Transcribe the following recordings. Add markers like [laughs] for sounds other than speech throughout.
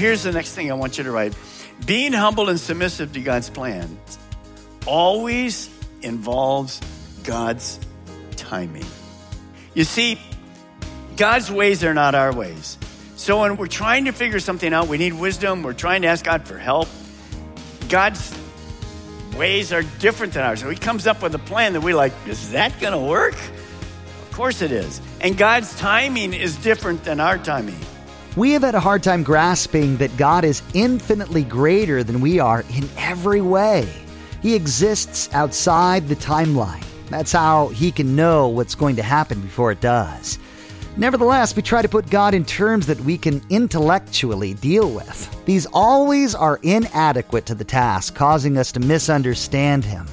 Here's the next thing I want you to write being humble and submissive to God's plan always involves God's timing. You see, God's ways are not our ways. So when we're trying to figure something out, we need wisdom, we're trying to ask God for help. God's ways are different than ours. So he comes up with a plan that we like, is that going to work? Of course it is. And God's timing is different than our timing. We have had a hard time grasping that God is infinitely greater than we are in every way. He exists outside the timeline. That's how He can know what's going to happen before it does. Nevertheless, we try to put God in terms that we can intellectually deal with. These always are inadequate to the task, causing us to misunderstand Him.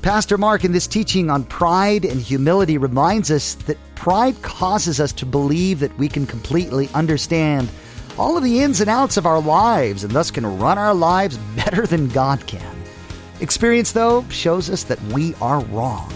Pastor Mark, in this teaching on pride and humility, reminds us that pride causes us to believe that we can completely understand all of the ins and outs of our lives and thus can run our lives [laughs] better than God can. Experience, though, shows us that we are wrong.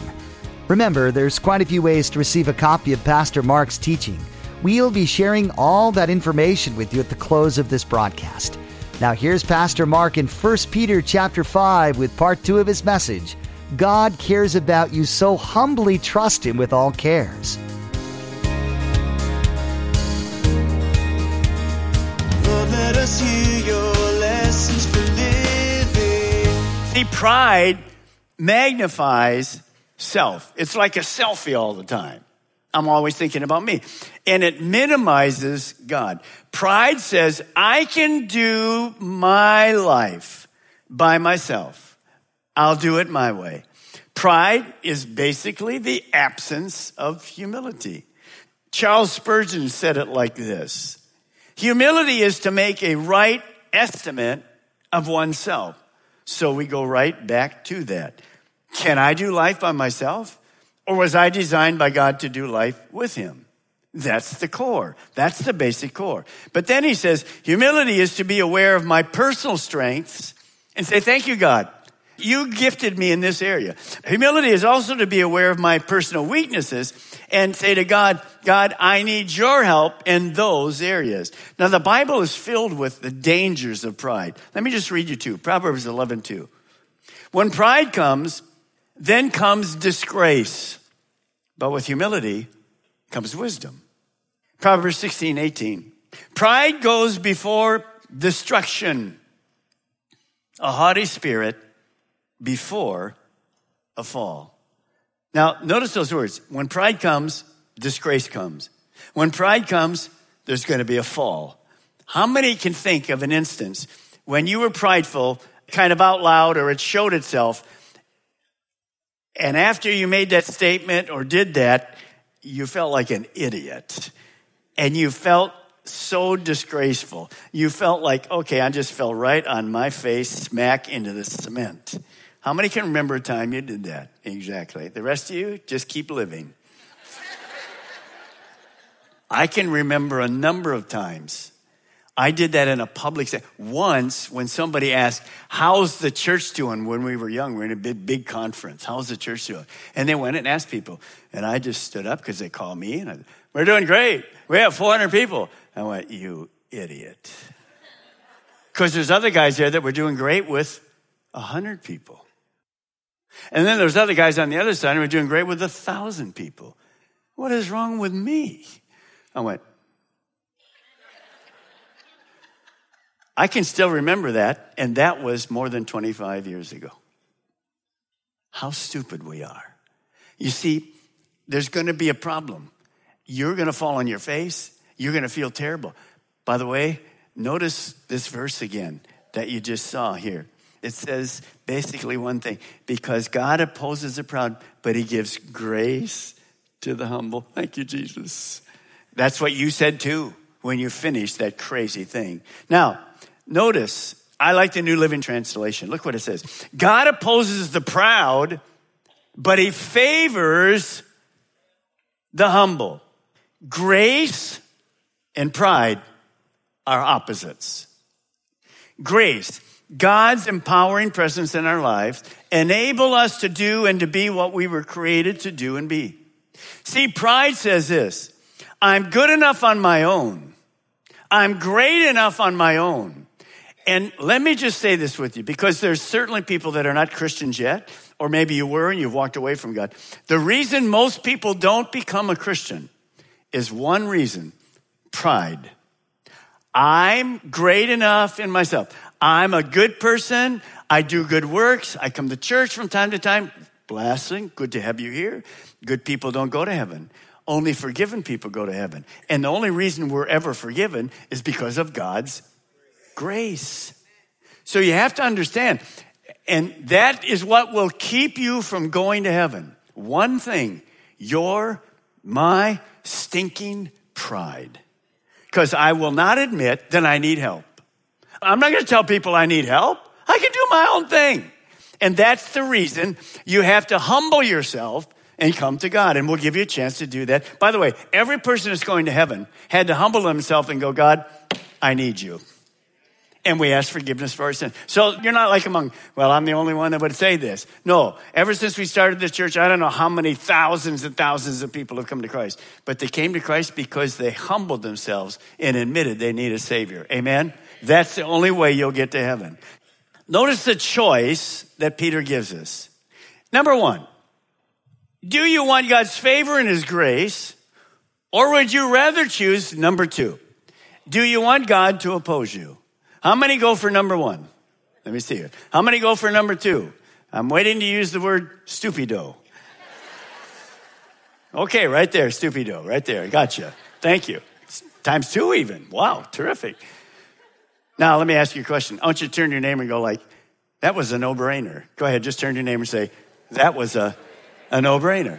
Remember, there's quite a few ways to receive a copy of Pastor Mark's teaching. We'll be sharing all that information with you at the close of this broadcast. Now here's Pastor Mark in 1 Peter chapter 5 with part 2 of his message. God cares about you, so humbly trust him with all cares. See, pride magnifies self. It's like a selfie all the time. I'm always thinking about me. And it minimizes God. Pride says, I can do my life by myself. I'll do it my way. Pride is basically the absence of humility. Charles Spurgeon said it like this Humility is to make a right estimate of oneself. So we go right back to that. Can I do life by myself? Or was I designed by God to do life with Him? That's the core. That's the basic core. But then he says, humility is to be aware of my personal strengths and say, thank you, God. You gifted me in this area. Humility is also to be aware of my personal weaknesses and say to God, God, I need your help in those areas. Now, the Bible is filled with the dangers of pride. Let me just read you two. Proverbs 11, 2. When pride comes, then comes disgrace. But with humility comes wisdom. Proverbs 16, 18. Pride goes before destruction. A haughty spirit before a fall. Now, notice those words. When pride comes, disgrace comes. When pride comes, there's going to be a fall. How many can think of an instance when you were prideful, kind of out loud, or it showed itself, and after you made that statement or did that, you felt like an idiot. And you felt so disgraceful. You felt like, okay, I just fell right on my face, smack into the cement. How many can remember a time you did that? Exactly. The rest of you, just keep living. I can remember a number of times. I did that in a public setting. Once, when somebody asked, How's the church doing when we were young? We are in a big, big conference. How's the church doing? And they went and asked people. And I just stood up because they called me and I, we're doing great. We have 400 people. I went, You idiot. Because there's other guys there that were doing great with 100 people. And then there's other guys on the other side who were doing great with a 1,000 people. What is wrong with me? I went, I can still remember that, and that was more than 25 years ago. How stupid we are. You see, there's going to be a problem. You're going to fall on your face. You're going to feel terrible. By the way, Notice this verse again that you just saw here. It says basically one thing because God opposes the proud, but he gives grace to the humble. Thank you, Jesus. That's what you said too when you finished that crazy thing. Now, notice, I like the New Living Translation. Look what it says God opposes the proud, but he favors the humble. Grace and pride are opposites. Grace, God's empowering presence in our lives, enable us to do and to be what we were created to do and be. See, pride says this I'm good enough on my own. I'm great enough on my own. And let me just say this with you because there's certainly people that are not Christians yet, or maybe you were and you've walked away from God. The reason most people don't become a Christian is one reason pride. I'm great enough in myself. I'm a good person. I do good works. I come to church from time to time. Blessing. Good to have you here. Good people don't go to heaven. Only forgiven people go to heaven. And the only reason we're ever forgiven is because of God's grace. So you have to understand, and that is what will keep you from going to heaven. One thing, your, my stinking pride because I will not admit that I need help. I'm not going to tell people I need help. I can do my own thing. And that's the reason you have to humble yourself and come to God. And we'll give you a chance to do that. By the way, every person that's going to heaven had to humble themselves and go, God, I need you and we ask forgiveness for our sins. So you're not like among, well, I'm the only one that would say this. No, ever since we started this church, I don't know how many thousands and thousands of people have come to Christ, but they came to Christ because they humbled themselves and admitted they need a Savior. Amen? That's the only way you'll get to heaven. Notice the choice that Peter gives us. Number one, do you want God's favor and His grace, or would you rather choose number two? Do you want God to oppose you? How many go for number one? Let me see here. How many go for number two? I'm waiting to use the word stupido. Okay, right there, stupido, right there. Gotcha. Thank you. Times two, even. Wow, terrific. Now, let me ask you a question. I want you to turn your name and go like, that was a no-brainer. Go ahead, just turn your name and say, that was a, a no-brainer.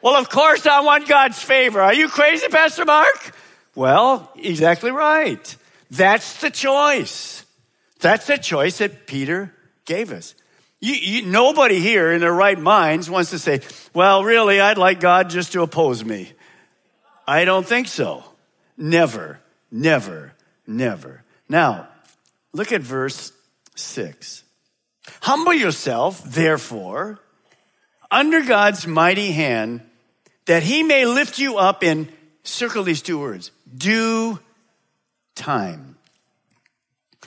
Well, of course I want God's favor. Are you crazy, Pastor Mark? Well, exactly right. That's the choice. That's the choice that Peter gave us. You, you, nobody here in their right minds wants to say, well, really, I'd like God just to oppose me. I don't think so. Never, never, never. Now, look at verse six. Humble yourself, therefore, under God's mighty hand, that he may lift you up in, circle these two words, due time.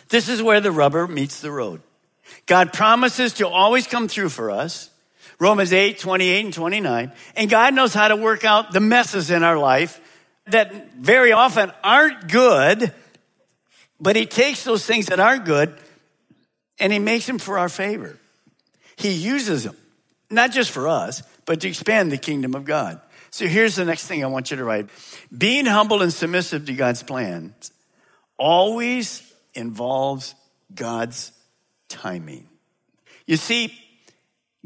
This is where the rubber meets the road. God promises to always come through for us. Romans 8, 28 and 29. And God knows how to work out the messes in our life that very often aren't good, but He takes those things that aren't good and He makes them for our favor. He uses them, not just for us, but to expand the kingdom of God. So here's the next thing I want you to write. Being humble and submissive to God's plans always involves God's timing. You see,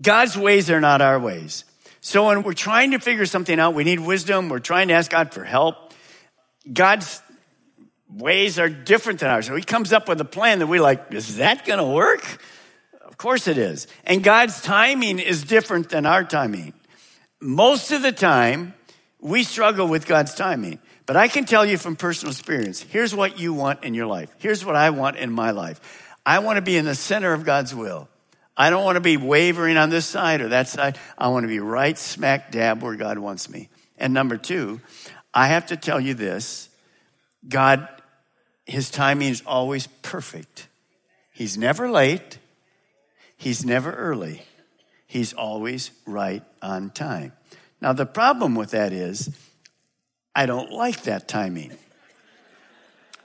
God's ways are not our ways. So when we're trying to figure something out, we need wisdom, we're trying to ask God for help. God's ways are different than ours. So he comes up with a plan that we like, is that going to work? Of course it is. And God's timing is different than our timing. Most of the time, we struggle with God's timing. But I can tell you from personal experience here's what you want in your life. Here's what I want in my life. I want to be in the center of God's will. I don't want to be wavering on this side or that side. I want to be right smack dab where God wants me. And number two, I have to tell you this God, His timing is always perfect. He's never late, He's never early. He's always right on time. Now, the problem with that is, I don't like that timing.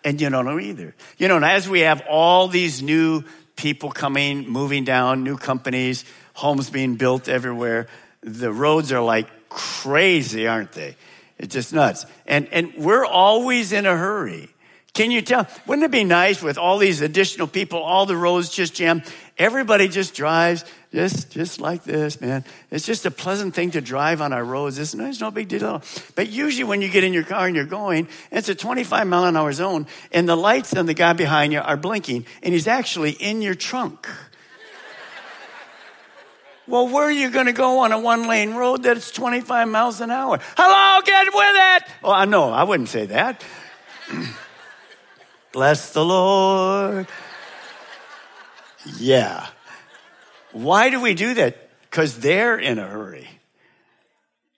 And you don't know either. You know, and as we have all these new people coming, moving down, new companies, homes being built everywhere, the roads are like crazy, aren't they? It's just nuts. And, and we're always in a hurry. Can you tell? Wouldn't it be nice with all these additional people, all the roads just jammed? Everybody just drives just, just like this, man. It's just a pleasant thing to drive on our roads. It's it's no big deal. But usually when you get in your car and you're going, it's a 25 mile an hour zone and the lights on the guy behind you are blinking and he's actually in your trunk. [laughs] Well, where are you going to go on a one lane road that's 25 miles an hour? Hello, get with it. Well, I know, I wouldn't say that. [clears throat] Bless the Lord. Yeah. Why do we do that? Because they're in a hurry.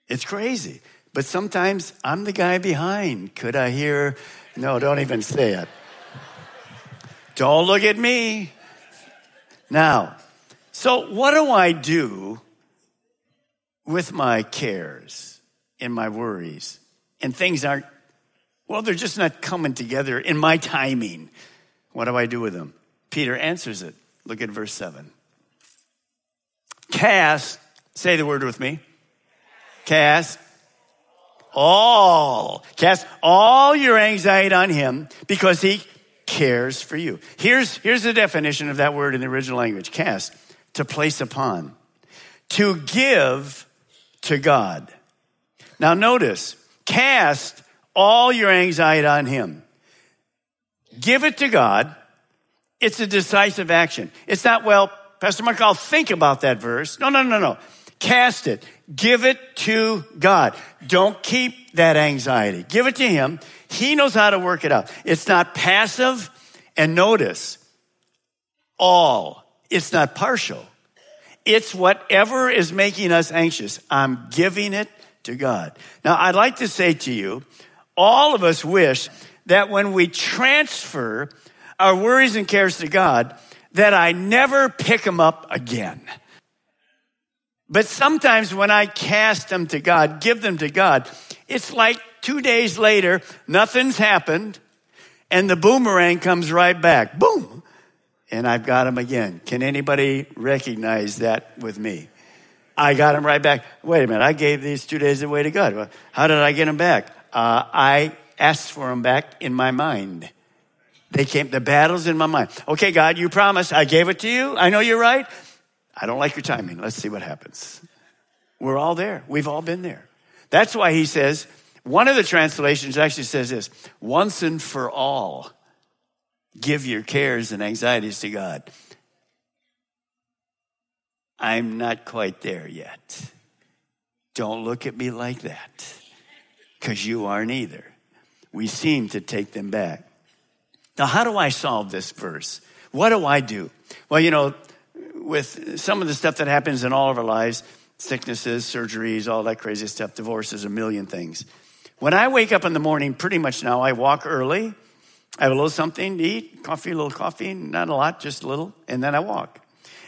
It's crazy. But sometimes I'm the guy behind. Could I hear? No, don't even say it. Don't look at me. Now, so what do I do with my cares and my worries? And things aren't, well, they're just not coming together in my timing. What do I do with them? Peter answers it. Look at verse 7. Cast, say the word with me. Cast all, cast all your anxiety on him because he cares for you. Here's, here's the definition of that word in the original language cast, to place upon, to give to God. Now notice, cast all your anxiety on him. Give it to God it's a decisive action. It's not, well, Pastor Mark, I'll think about that verse. No, no, no, no. Cast it. Give it to God. Don't keep that anxiety. Give it to Him. He knows how to work it out. It's not passive. And notice, all. It's not partial. It's whatever is making us anxious. I'm giving it to God. Now, I'd like to say to you, all of us wish that when we transfer our worries and cares to God that I never pick them up again. But sometimes when I cast them to God, give them to God, it's like two days later, nothing's happened, and the boomerang comes right back. Boom! And I've got them again. Can anybody recognize that with me? I got them right back. Wait a minute, I gave these two days away to God. How did I get them back? Uh, I asked for them back in my mind. They came, the battle's in my mind. Okay, God, you promised. I gave it to you. I know you're right. I don't like your timing. Let's see what happens. We're all there. We've all been there. That's why he says, one of the translations actually says this once and for all, give your cares and anxieties to God. I'm not quite there yet. Don't look at me like that, because you aren't either. We seem to take them back. Now, how do I solve this verse? What do I do? Well, you know, with some of the stuff that happens in all of our lives, sicknesses, surgeries, all that crazy stuff, divorces, a million things. When I wake up in the morning, pretty much now, I walk early. I have a little something to eat, coffee, a little coffee, not a lot, just a little, and then I walk.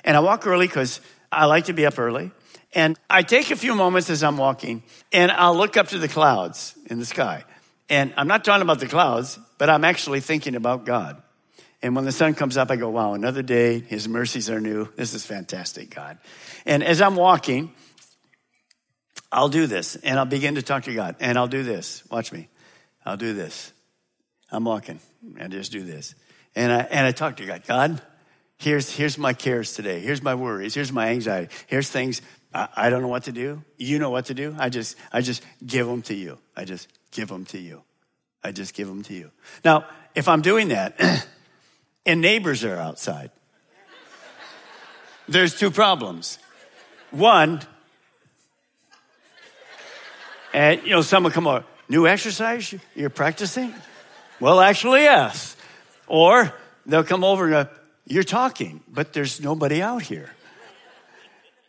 And I walk early because I like to be up early. And I take a few moments as I'm walking, and I'll look up to the clouds in the sky. And I'm not talking about the clouds, but I'm actually thinking about God. And when the sun comes up, I go, wow, another day. His mercies are new. This is fantastic, God. And as I'm walking, I'll do this and I'll begin to talk to God and I'll do this. Watch me. I'll do this. I'm walking. I just do this. And I, and I talk to God. God, here's, here's my cares today. Here's my worries. Here's my anxiety. Here's things I, I don't know what to do. You know what to do. I just, I just give them to you. I just give them to you. I just give them to you. Now, if I'm doing that [clears throat] and neighbors are outside, there's two problems. One, and you know, someone come over, new exercise you're practicing? Well, actually, yes. Or they'll come over and uh, you're talking, but there's nobody out here.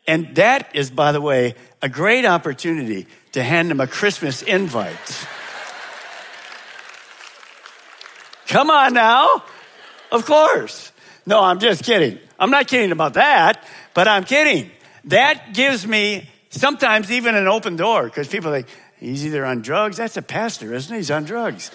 And that is, by the way, a great opportunity to hand him a Christmas invite. Come on now. Of course. No, I'm just kidding. I'm not kidding about that, but I'm kidding. That gives me sometimes even an open door because people think, he's either on drugs. That's a pastor, isn't he? He's on drugs.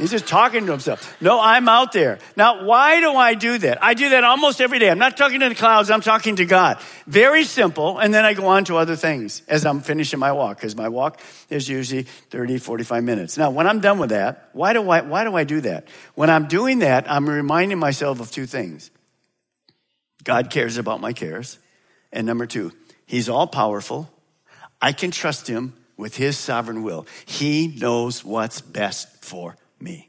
He's just talking to himself. No, I'm out there. Now, why do I do that? I do that almost every day. I'm not talking to the clouds, I'm talking to God. Very simple. And then I go on to other things as I'm finishing my walk, because my walk is usually 30, 45 minutes. Now, when I'm done with that, why do I, why do I do that? When I'm doing that, I'm reminding myself of two things. God cares about my cares. And number two, He's all powerful. I can trust Him with His sovereign will. He knows what's best for me.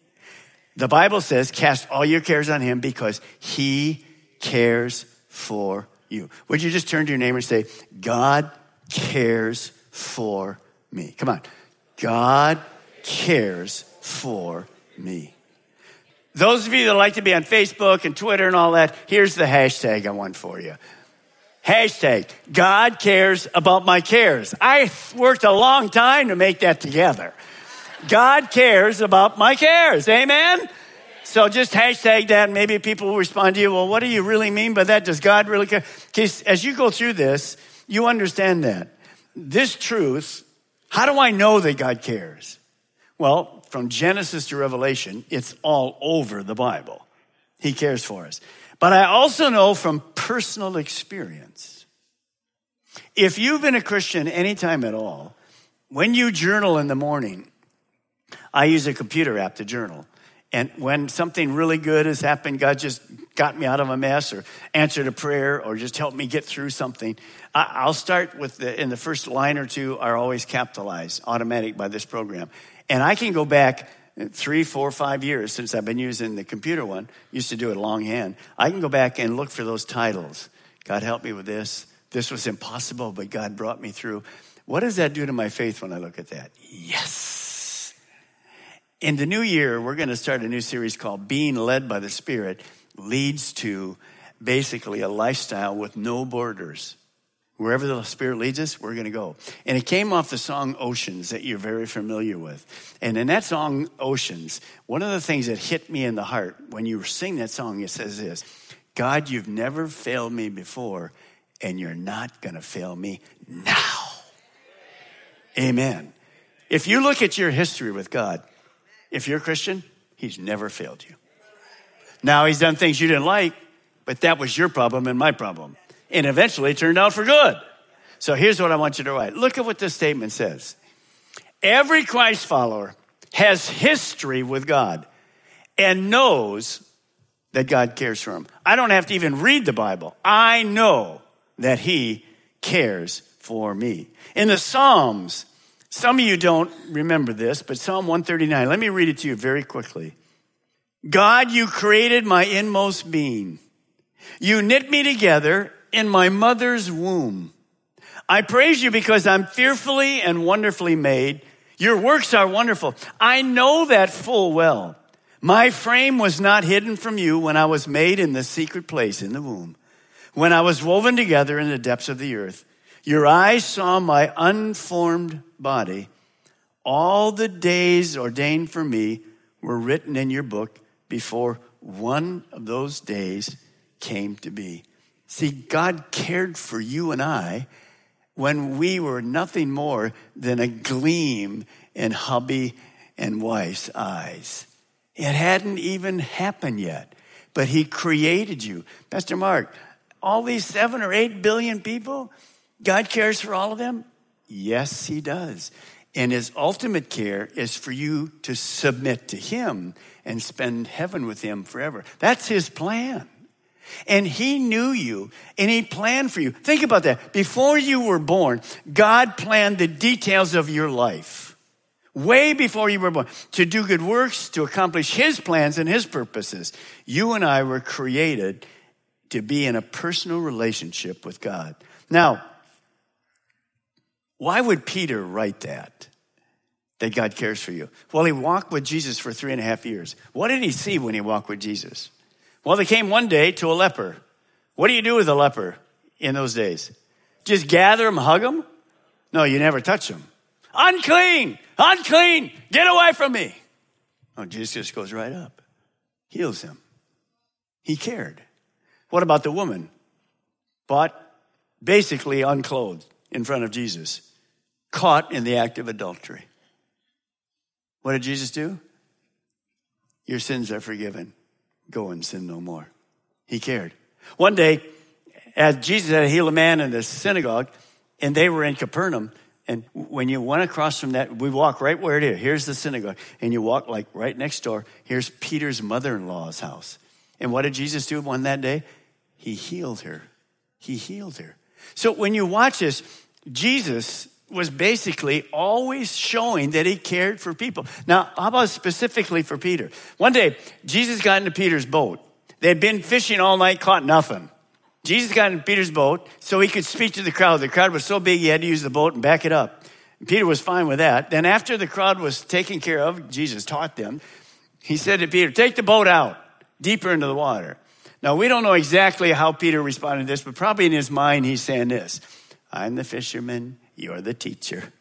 The Bible says, cast all your cares on him because he cares for you. Would you just turn to your neighbor and say, God cares for me? Come on. God cares for me. Those of you that like to be on Facebook and Twitter and all that, here's the hashtag I want for you. Hashtag, God cares about my cares. I worked a long time to make that together. God cares about my cares. Amen? So just hashtag that and maybe people will respond to you, well, what do you really mean by that? Does God really care? Because as you go through this, you understand that. This truth, how do I know that God cares? Well, from Genesis to Revelation, it's all over the Bible. He cares for us. But I also know from personal experience. If you've been a Christian anytime at all, when you journal in the morning, I use a computer app to journal. And when something really good has happened, God just got me out of a mess or answered a prayer or just helped me get through something, I'll start with the, in the first line or two are always capitalized, automatic by this program. And I can go back three, four, five years since I've been using the computer one, used to do it longhand. I can go back and look for those titles. God helped me with this. This was impossible, but God brought me through. What does that do to my faith when I look at that? Yes. In the new year, we're going to start a new series called Being Led by the Spirit Leads to basically a lifestyle with no borders. Wherever the Spirit leads us, we're going to go. And it came off the song Oceans that you're very familiar with. And in that song, Oceans, one of the things that hit me in the heart when you sing that song, it says this God, you've never failed me before, and you're not going to fail me now. Amen. If you look at your history with God, if you're a Christian, He's never failed you. Now, He's done things you didn't like, but that was your problem and my problem. And eventually it turned out for good. So here's what I want you to write. Look at what this statement says. Every Christ follower has history with God and knows that God cares for him. I don't have to even read the Bible. I know that he cares for me. In the Psalms, some of you don't remember this, but Psalm 139, let me read it to you very quickly. God, you created my inmost being. You knit me together in my mother's womb. I praise you because I'm fearfully and wonderfully made. Your works are wonderful. I know that full well. My frame was not hidden from you when I was made in the secret place in the womb, when I was woven together in the depths of the earth. Your eyes saw my unformed body. All the days ordained for me were written in your book before one of those days came to be. See, God cared for you and I when we were nothing more than a gleam in hubby and wife's eyes. It hadn't even happened yet, but He created you. Pastor Mark, all these seven or eight billion people, God cares for all of them? Yes, He does. And His ultimate care is for you to submit to Him and spend heaven with Him forever. That's His plan. And He knew you and He planned for you. Think about that. Before you were born, God planned the details of your life. Way before you were born, to do good works, to accomplish His plans and His purposes. You and I were created to be in a personal relationship with God. Now, why would Peter write that? That God cares for you. Well, he walked with Jesus for three and a half years. What did he see when he walked with Jesus? Well, they came one day to a leper. What do you do with a leper in those days? Just gather him, hug him? No, you never touch him. Unclean, unclean, get away from me. Oh, Jesus just goes right up, heals him. He cared. What about the woman? But basically unclothed in front of Jesus caught in the act of adultery. What did Jesus do? Your sins are forgiven. Go and sin no more. He cared. One day, as Jesus had healed a man in the synagogue, and they were in Capernaum, and when you went across from that, we walk right where it is. Here's the synagogue. And you walk like right next door. Here's Peter's mother in law's house. And what did Jesus do one that day? He healed her. He healed her. So when you watch this, Jesus was basically always showing that he cared for people. Now, how about specifically for Peter? One day, Jesus got into Peter's boat. They'd been fishing all night, caught nothing. Jesus got in Peter's boat so he could speak to the crowd. The crowd was so big he had to use the boat and back it up. And Peter was fine with that. Then, after the crowd was taken care of, Jesus taught them. He said to Peter, Take the boat out deeper into the water. Now, we don't know exactly how Peter responded to this, but probably in his mind, he's saying this I'm the fisherman, you're the teacher.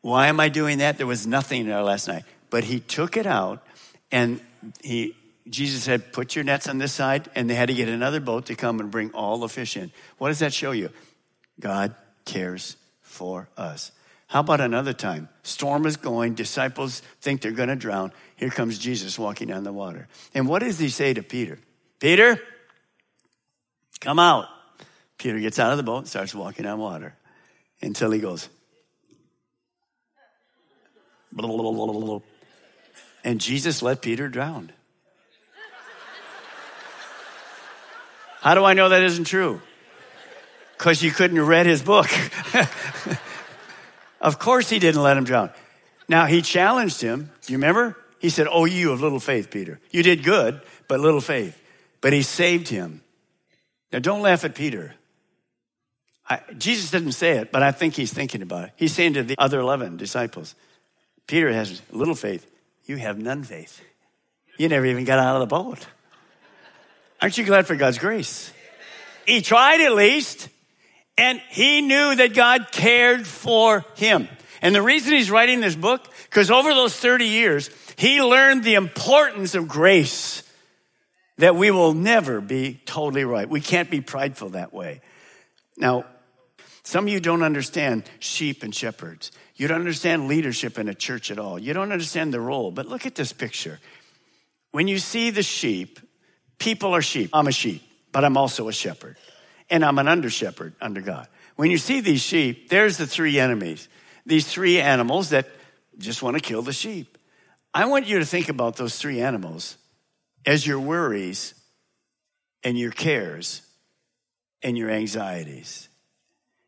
Why am I doing that? There was nothing there last night. But he took it out and he Jesus said, Put your nets on this side, and they had to get another boat to come and bring all the fish in. What does that show you? God cares for us. How about another time? Storm is going, disciples think they're going to drown. Here comes Jesus walking on the water. And what does he say to Peter? Peter, come out. Peter gets out of the boat and starts walking on water until he goes. And Jesus let Peter drown. How do I know that isn't true? Because you couldn't have read his book. [laughs] of course, he didn't let him drown. Now, he challenged him. Do you remember? He said, Oh, you of little faith, Peter. You did good, but little faith. But he saved him. Now, don't laugh at Peter. I, Jesus didn't say it, but I think he's thinking about it. He's saying to the other 11 disciples, Peter has little faith. You have none faith. You never even got out of the boat. Aren't you glad for God's grace? He tried at least, and he knew that God cared for him. And the reason he's writing this book, because over those 30 years, he learned the importance of grace that we will never be totally right. We can't be prideful that way. Now, some of you don't understand sheep and shepherds. You don't understand leadership in a church at all. You don't understand the role. But look at this picture. When you see the sheep, People are sheep. I'm a sheep, but I'm also a shepherd. And I'm an under shepherd under God. When you see these sheep, there's the three enemies. These three animals that just want to kill the sheep. I want you to think about those three animals as your worries and your cares and your anxieties.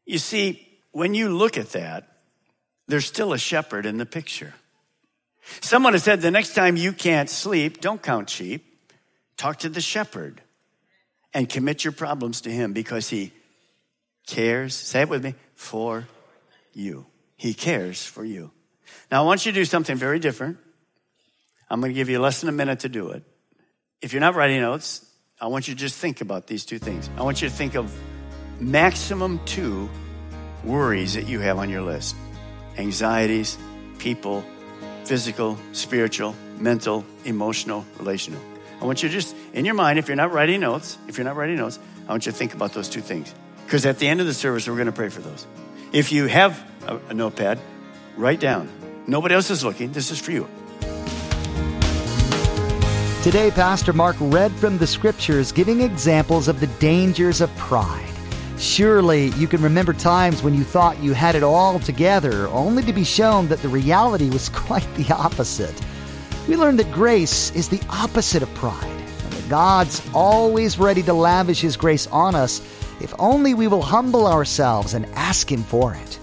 You see, when you look at that, there's still a shepherd in the picture. Someone has said the next time you can't sleep, don't count sheep. Talk to the shepherd and commit your problems to him because he cares, say it with me, for you. He cares for you. Now, I want you to do something very different. I'm going to give you less than a minute to do it. If you're not writing notes, I want you to just think about these two things. I want you to think of maximum two worries that you have on your list anxieties, people, physical, spiritual, mental, emotional, relational. I want you to just, in your mind, if you're not writing notes, if you're not writing notes, I want you to think about those two things. Because at the end of the service, we're going to pray for those. If you have a, a notepad, write down. Nobody else is looking. This is for you. Today, Pastor Mark read from the scriptures giving examples of the dangers of pride. Surely you can remember times when you thought you had it all together, only to be shown that the reality was [laughs] quite the opposite we learn that grace is the opposite of pride, and that God's always ready to lavish His grace on us if only we will humble ourselves and ask Him for it.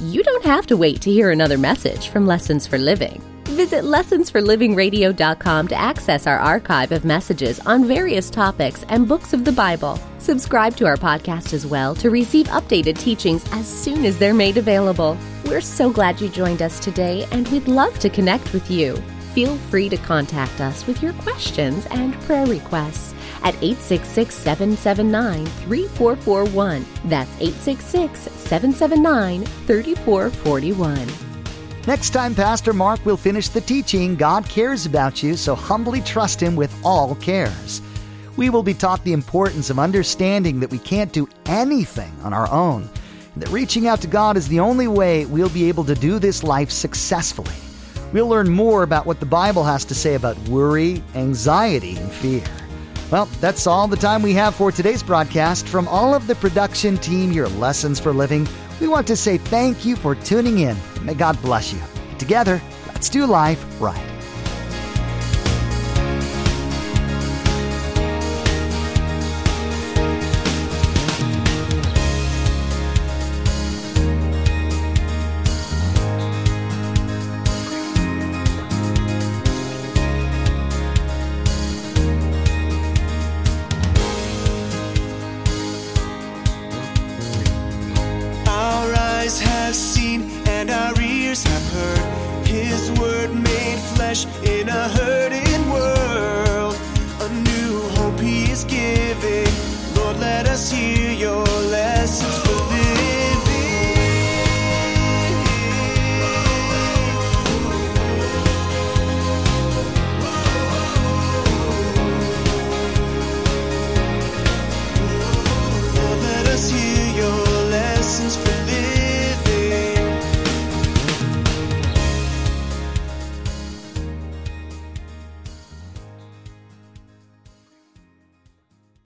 You don't have to wait to hear another message from Lessons for Living. Visit lessonsforlivingradio.com to access our archive of messages on various topics and books of the Bible. Subscribe to our podcast as well to receive updated teachings as soon as they're made available. We're so glad you joined us today, and we'd love to connect with you feel free to contact us with your questions and prayer requests at 866 779 3441. That's 866 779 3441. Next time, Pastor Mark will finish the teaching God cares about you, so humbly trust Him with all cares. We will be taught the importance of understanding that we can't do anything on our own, and that reaching out to God is the only way we'll be able to do this life successfully. We'll learn more about what the Bible has to say about worry, anxiety, and fear. Well, that's all the time we have for today's broadcast. From all of the production team your Lessons for Living, we want to say thank you for tuning in. May God bless you. Together, let's do life right.